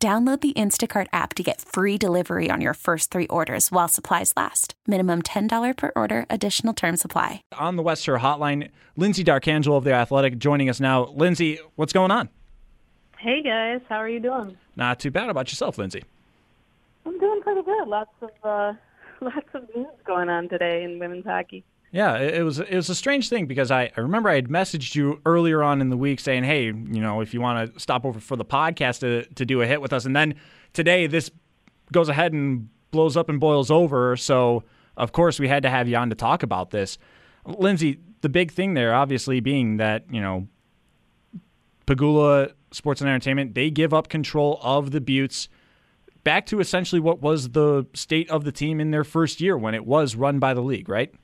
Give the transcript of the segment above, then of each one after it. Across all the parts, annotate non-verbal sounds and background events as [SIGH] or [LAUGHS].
Download the Instacart app to get free delivery on your first three orders while supplies last. Minimum $10 per order, additional term supply. On the West Shore Hotline, Lyndsey D'Arcangelo of The Athletic joining us now. Lyndsey, what's going on? Hey guys, how are you doing? Not too bad. About yourself, Lyndsey? I'm doing pretty good. Lots of uh, [LAUGHS] lots of news going on today in women's hockey. Yeah, it was it was a strange thing because I, I remember I had messaged you earlier on in the week saying, hey, you know, if you want to stop over for the podcast to to do a hit with us, and then today this goes ahead and blows up and boils over. So of course we had to have you on to talk about this, Lyndsey. The big thing there, obviously, being that you know, Pegula Sports and Entertainment they give up control of the Beauts back to essentially what was the state of the team in their first year when it was run by the league, right?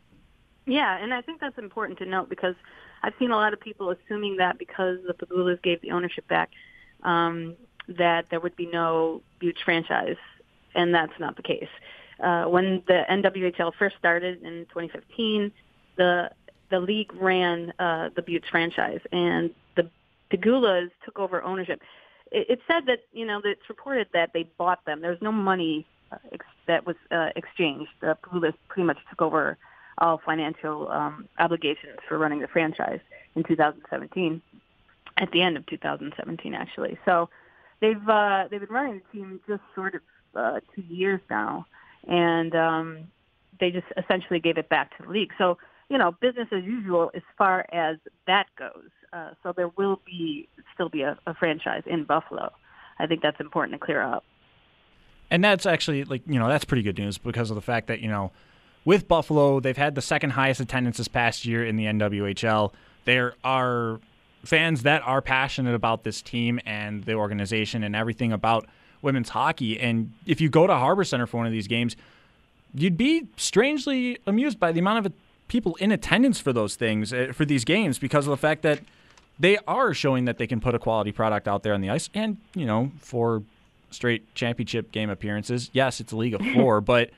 Yeah, and I think that's important to note because I've seen a lot of people assuming that because the Pegulas gave the ownership back, um, that there would be no Beauts franchise, and that's not the case. Uh, when the NWHL first started in 2015, the the league ran uh, the Beauts franchise, and the Pegulas took over ownership. It, it said that you know it's reported that they bought them. There's no money uh, ex- that was uh, exchanged. The Pegulas pretty much took over all financial um, obligations for running the franchise in 2017, at the end of 2017, actually. So they've uh, they've been running the team just sort of uh, two years now, and um, they just essentially gave it back to the league. So you know, business as usual as far as that goes. Uh, so there will be still be a, a franchise in Buffalo. I think that's important to clear up. And that's actually like you know that's pretty good news because of the fact that you know with Buffalo, they've had the second highest attendance this past year in the NWHL. There are fans that are passionate about this team and the organization and everything about women's hockey. And if you go to Harbor Center for one of these games, you'd be strangely amused by the amount of people in attendance for those things, uh, for these games, because of the fact that they are showing that they can put a quality product out there on the ice. And, you know, for straight championship game appearances, yes, it's a league of four, but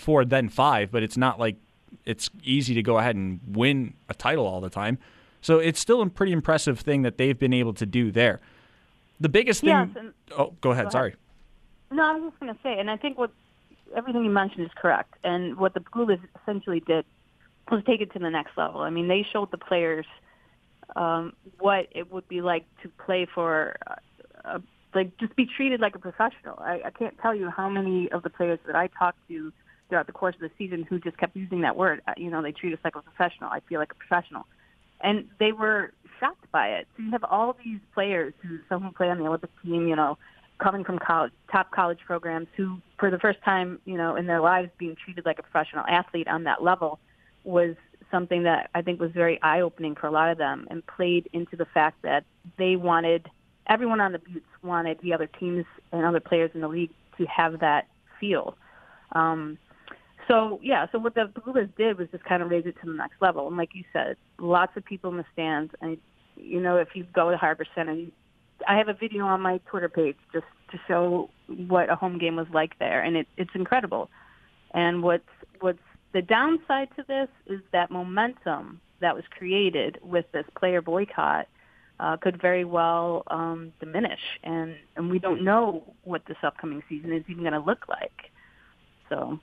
four, then five, but it's not like it's easy to go ahead and win a title all the time. So it's still a pretty impressive thing that they've been able to do there. The biggest thing. Yes, and, oh, go ahead. Go ahead. Sorry. No, I was just going to say, and I think what everything you mentioned is correct. And what the Pegulas essentially did was take it to the next level. I mean, they showed the players um, what it would be like to play for, uh, like, just be treated like a professional. I, I can't tell you how many of the players that I talked to throughout the course of the season who just kept using that word. Uh, You know, they treat us like a professional. I feel like a professional, and they were shocked by it. So you have all these players who some who play on the Olympic team, you know, coming from college, top college programs, who for the first time, you know, in their lives, being treated like a professional athlete on that level was something that I think was very eye opening for a lot of them, and played into the fact that they wanted everyone on the Beauts wanted the other teams and other players in the league to have that feel. Um, so yeah, so what the Pegulas did was just kind of raise it to the next level. And like you said, lots of people in the stands. And you know, if you go to Harbor Center, I have a video on my Twitter page just to show what a home game was like there, and it, it's incredible. And what's what's the downside to this is that momentum that was created with this player boycott uh, could very well um, diminish, and and we don't know what this upcoming season is even going to look like. So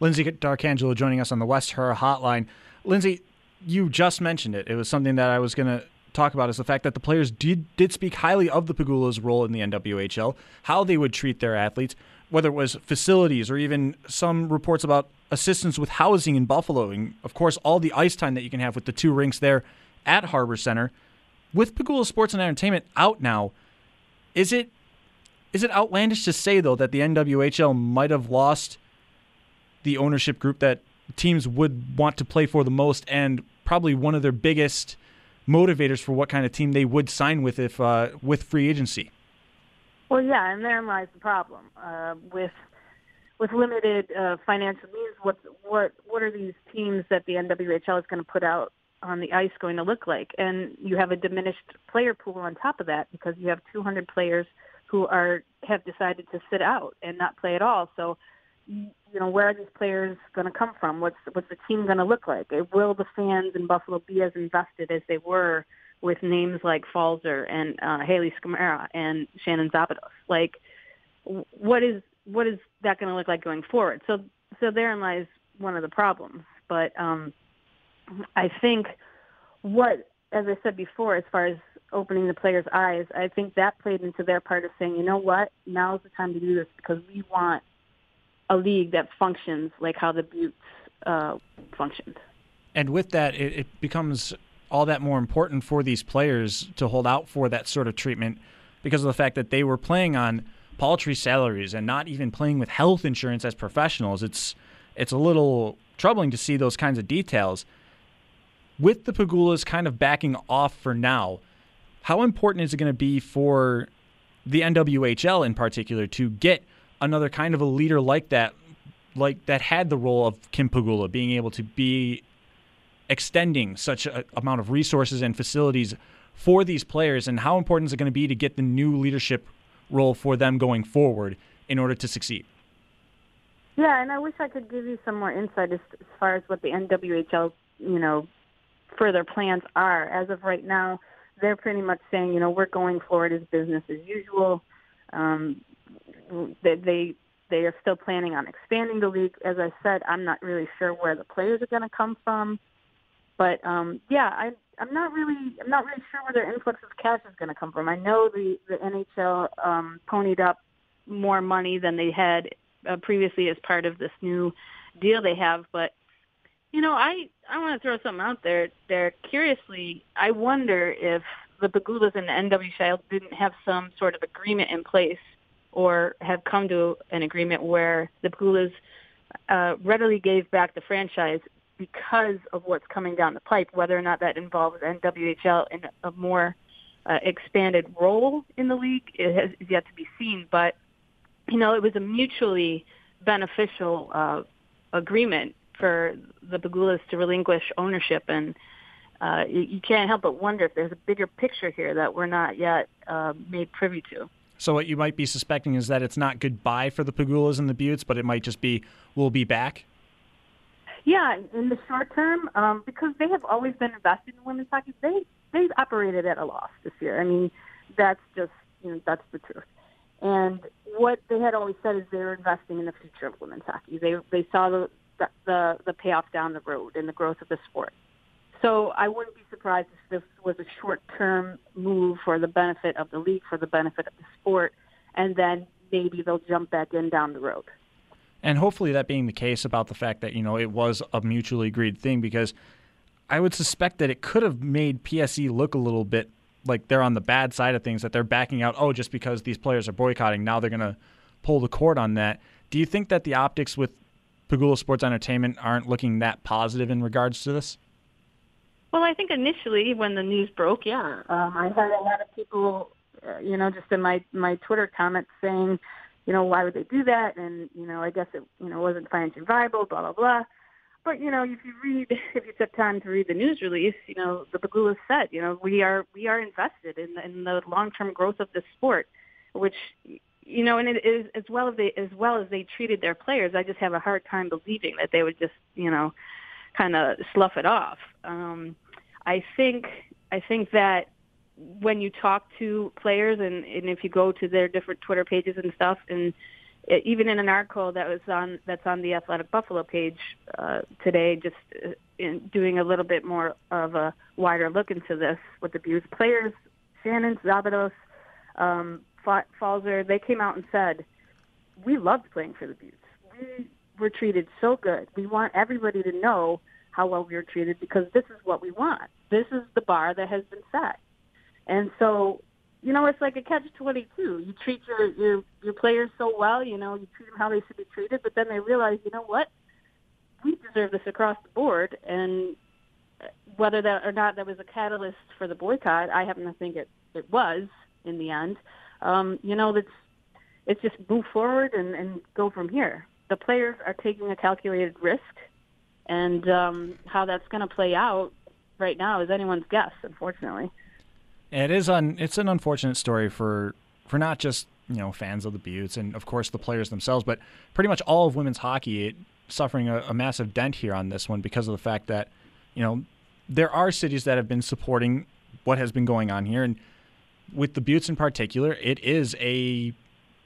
Lyndsey D'Arcangelo joining us on the West Her Hotline. Lyndsey, you just mentioned it. It was something that I was going to talk about is the fact that the players did did speak highly of the Pegula's role in the NWHL, how they would treat their athletes, whether it was facilities or even some reports about assistance with housing in Buffalo, and of course all the ice time that you can have with the two rinks there at Harbor Center. With Pagula Sports and Entertainment out now, is it is it outlandish to say though that the NWHL might have lost the ownership group that teams would want to play for the most, and probably one of their biggest motivators for what kind of team they would sign with if uh, with free agency. Well, yeah, and therein lies the problem uh, with with limited uh, financial means. What what what are these teams that the NWHL is going to put out on the ice going to look like? And you have a diminished player pool on top of that because you have 200 players who are have decided to sit out and not play at all. So, you know, where are these players going to come from? What's what's the team going to look like? Will the fans in Buffalo be as invested as they were with names like Pfalzer and uh, Hayley Scamurra and Shannon Szabados? Like, what is what is that going to look like going forward? So, so therein lies one of the problems. But um, I think what, as I said before, as far as opening the players' eyes, I think that played into their part of saying, you know what, now is the time to do this because we want a league that functions like how the Beauts uh, functioned. And with that, it, it becomes all that more important for these players to hold out for that sort of treatment because of the fact that they were playing on paltry salaries and not even playing with health insurance as professionals. It's it's a little troubling to see those kinds of details. With the Pegulas kind of backing off for now, how important is it going to be for the NWHL in particular to get another kind of a leader like that, like that had the role of Kim Pegula, being able to be extending such an amount of resources and facilities for these players, and how important is it going to be to get the new leadership role for them going forward in order to succeed? Yeah, and I wish I could give you some more insight as, as far as what the NWHL, you know, further plans are. As of right now, they're pretty much saying, you know, we're going forward as business as usual. Um, they, they are still planning on expanding the league. As I said, I'm not really sure where the players are going to come from, but um, yeah, I I'm not really I'm not really sure where their influx of cash is going to come from. I know the the NHL um, ponied up more money than they had uh, previously as part of this new deal they have, but you know, I I want to throw something out there. There, curiously, I wonder if the Pegulas and the NWHL didn't have some sort of agreement in place, or have come to an agreement where the Pegulas uh, readily gave back the franchise because of what's coming down the pipe. Whether or not that involves NWHL in a more uh, expanded role in the league it has is yet to be seen. But you know, it was a mutually beneficial uh, agreement for the Pegulas to relinquish ownership, and uh, you, you can't help but wonder if there's a bigger picture here that we're not yet uh, made privy to. So what you might be suspecting is that it's not goodbye for the Pegulas and the Beauts, but it might just be we'll be back. Yeah, in the short term, um, because they have always been invested in women's hockey, they they've operated at a loss this year. I mean, that's just you know that's the truth. And what they had always said is they were investing in the future of women's hockey. They they saw the the the payoff down the road and the growth of the sport. So I wouldn't be surprised if this was a short-term move for the benefit of the league, for the benefit of the sport, and then maybe they'll jump back in down the road. And hopefully that being the case about the fact that, you know, it was a mutually agreed thing because I would suspect that it could have made PSE look a little bit like they're on the bad side of things, that they're backing out, oh, just because these players are boycotting, now they're going to pull the cord on that. Do you think that the optics with Pegula Sports Entertainment aren't looking that positive in regards to this? Well, I think initially when the news broke, yeah, um, I had a lot of people, uh, you know, just in my my Twitter comments saying, you know, why would they do that? And you know, I guess it, you know, wasn't financially viable, blah blah blah. But you know, if you read, [LAUGHS] if you took time to read the news release, you know, the Pegulas said, you know, we are we are invested in, in the long term growth of the sport, which you know, and it is as well as they as well as they treated their players. I just have a hard time believing that they would just, you know, kind of slough it off. Um, I think I think that when you talk to players and, and if you go to their different Twitter pages and stuff, and it, even in an article that was on that's on the Athletic Buffalo page uh, today, just uh, in doing a little bit more of a wider look into this with the Beauts players, Shannon Szabados, um, Pfalzer, they came out and said, we loved playing for the Beauts. We were treated so good. We want everybody to know how well we were treated because this is what we want. This is the bar that has been set. And so, you know, it's like a catch twenty two. You treat your your your players so well, you know, you treat them how they should be treated, but then they realize, you know what, we deserve this across the board. And whether that or not that was a catalyst for the boycott, I happen to think it it was in the end. um, you know, let's it's just move forward and, and go from here. The players are taking a calculated risk, and um, how that's going to play out right now is anyone's guess, unfortunately. It is un, It's an unfortunate story for for not just you know fans of the Beauts and of course the players themselves, but pretty much all of women's hockey suffering a, a massive dent here on this one because of the fact that you know there are cities that have been supporting what has been going on here, and with the Beauts in particular, it is a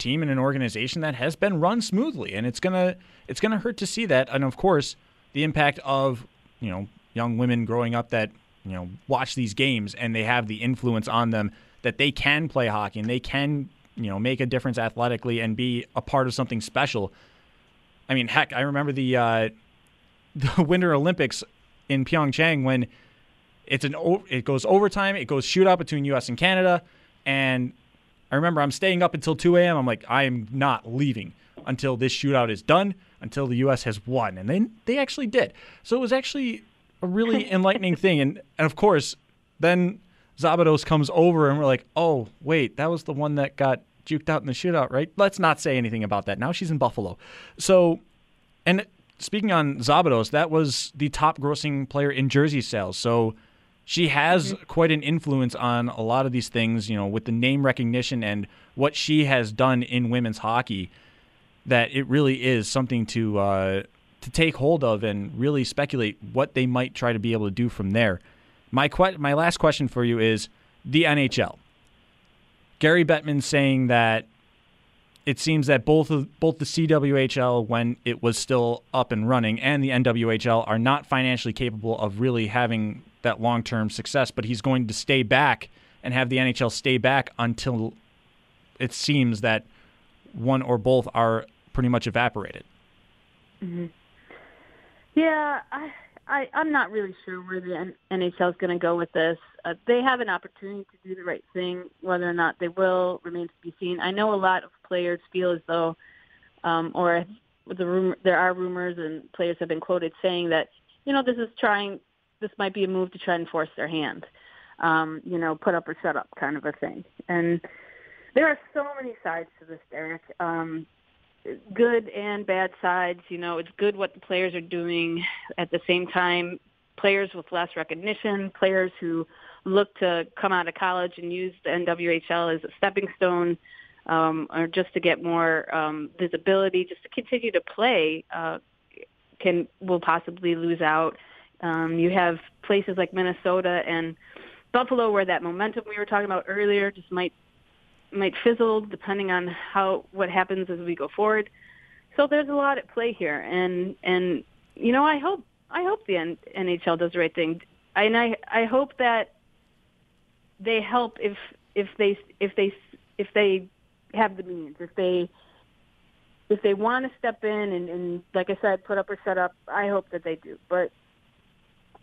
team and an organization that has been run smoothly, and it's gonna it's gonna hurt to see that, and of course the impact of you know young women growing up that you know watch these games and they have the influence on them that they can play hockey and they can you know make a difference athletically and be a part of something special. I mean, heck, I remember the uh, [LAUGHS] the Winter Olympics in Pyeongchang when it's an it goes overtime, it goes shootout between U.S. and Canada, and I remember I'm staying up until 2 a.m. I'm like, I am not leaving until this shootout is done, until the U.S. has won, and they they actually did. So it was actually a really [LAUGHS] enlightening thing, and and of course, then Szabados comes over, and we're like, oh wait, that was the one that got juked out in the shootout, right? Let's not say anything about that. Now she's in Buffalo, so and speaking on Szabados, that was the top grossing player in jersey sales. So she has mm-hmm. quite an influence on a lot of these things, you know, with the name recognition and what she has done in women's hockey. That it really is something to uh, to take hold of and really speculate what they might try to be able to do from there. My que- my last question for you is the NHL. Gary Bettman saying that it seems that both of both the CWHL when it was still up and running and the NWHL are not financially capable of really having that long-term success, but he's going to stay back and have the NHL stay back until it seems that one or both are pretty much evaporated. Mm-hmm. Yeah, I, I I'm not really sure where the NHL is going to go with this. Uh, they have an opportunity to do the right thing. Whether or not they will remains to be seen. I know a lot of players feel as though, um, or the rumor, there are rumors and players have been quoted saying that, you know, this is trying, this might be a move to try and force their hand, um, you know, put up or shut up kind of a thing. And there are so many sides to this, Derek. Um, good and bad sides. You know, it's good what the players are doing. At the same time, players with less recognition, players who look to come out of college and use the NWHL as a stepping stone, um, or just to get more um, visibility, just to continue to play, uh, can will possibly lose out. Um, you have places like Minnesota and Buffalo where that momentum we were talking about earlier just might might fizzle depending on how what happens as we go forward. So there's a lot at play here, and and you know I hope I hope the NHL does the right thing, and I I hope that they help if if they if they if they have the means if they if they want to step in and, and like I said put up or shut up I hope that they do. But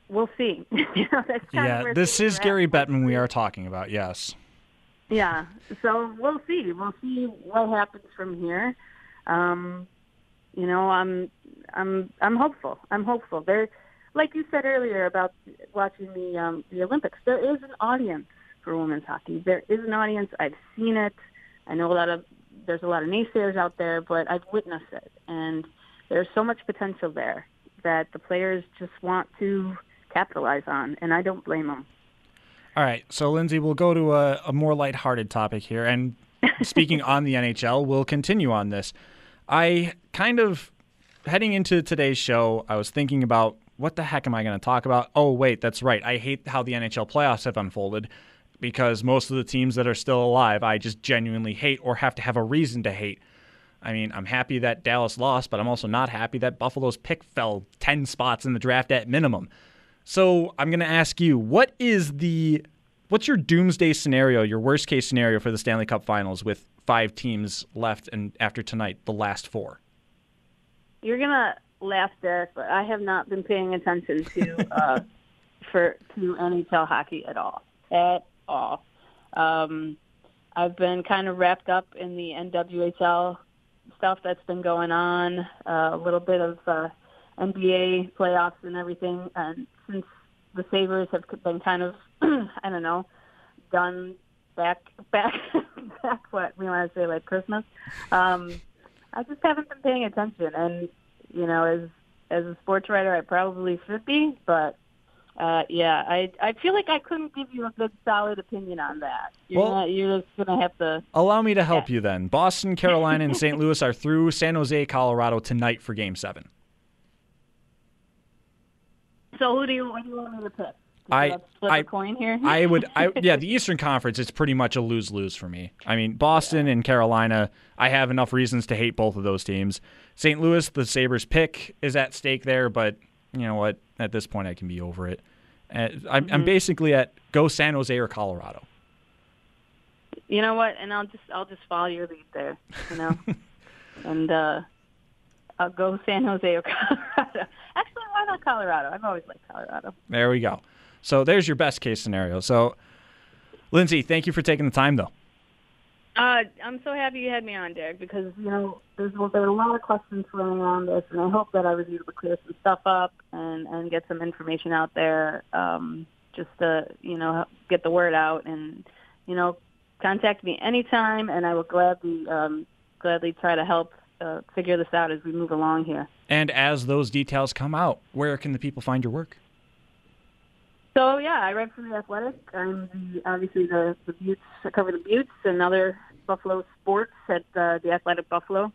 we'll see. [LAUGHS] You know, yeah this is Gary Bettman we are talking about yes. Yeah so we'll see. We'll see what happens from here. Um you know I'm I'm I'm hopeful. I'm hopeful. There like you said earlier about watching the um the Olympics there is an audience for women's hockey. There is an audience. I've seen it. I know a lot of there's a lot of naysayers out there, but I've witnessed it, and there's so much potential there that the players just want to capitalize on, and I don't blame them. All right, so Lyndsey, we'll go to a, a more lighthearted topic here, and speaking [LAUGHS] on the NHL, we'll continue on this. I kind of heading into today's show, I was thinking about what the heck am I going to talk about? Oh, wait, that's right. I hate how the NHL playoffs have unfolded because most of the teams that are still alive, I just genuinely hate or have to have a reason to hate. I mean, I'm happy that Dallas lost, but I'm also not happy that Buffalo's pick fell 10 spots in the draft at minimum. So I'm going to ask you, what is the what's your doomsday scenario, your worst case scenario for the Stanley Cup Finals with five teams left and after tonight, the last four? You're going to laugh, Derek, but I have not been paying attention to [LAUGHS] uh, for to NHL hockey at all. At all. Um, I've been kind of wrapped up in the NWHL stuff that's been going on, uh, a little bit of uh, NBA playoffs and everything. And since the Sabres have been kind of, [CLEARS THROAT] I don't know, done back [LAUGHS] back back. What we want to say, like Christmas. Um, I just haven't been paying attention, and you know, as as a sports writer, I probably should be, but uh, yeah, I I feel like I couldn't give you a good solid opinion on that. You're, Well- not, you're just gonna have to. Allow me to help you then. Boston, Carolina, and St. [LAUGHS] Louis are through San Jose, Colorado tonight for Game Seven. So who do you what do you want me to pick? I- I- a coin here. I would, I [LAUGHS] yeah, the Eastern Conference is pretty much a lose lose for me. I mean, Boston and Carolina, I have enough reasons to hate both of those teams. St. Louis, the Sabres pick is at stake there, but you know what? At this point, I can be over it. And I'm, I'm basically at go San Jose or Colorado. You know what? And I'll just I'll just follow your lead there. You know, [LAUGHS] and uh, I'll go San Jose or [LAUGHS] Colorado. Actually, Colorado? I've always liked Colorado. There we go. So there's your best case scenario. So, Lyndsey, thank you for taking the time, though. Uh, I'm so happy you had me on, Derek, because you know there's well, there are a lot of questions swirling around this, and I hope that I was able to clear some stuff up and and get some information out there, um, just to you know get the word out, and you know contact me anytime, and I will gladly um, gladly try to help uh, figure this out as we move along here. And as those details come out, where can the people find your work? So yeah, I write for the Athletic. I'm obviously the the Beauts. I cover the Beauts and other Buffalo sports at uh, the Athletic Buffalo,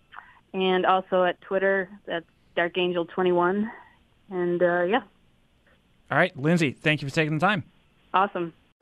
and also at Twitter. That's Dark Angel 21. And uh, yeah, All right, Lyndsey, thank you for taking the time. awesome.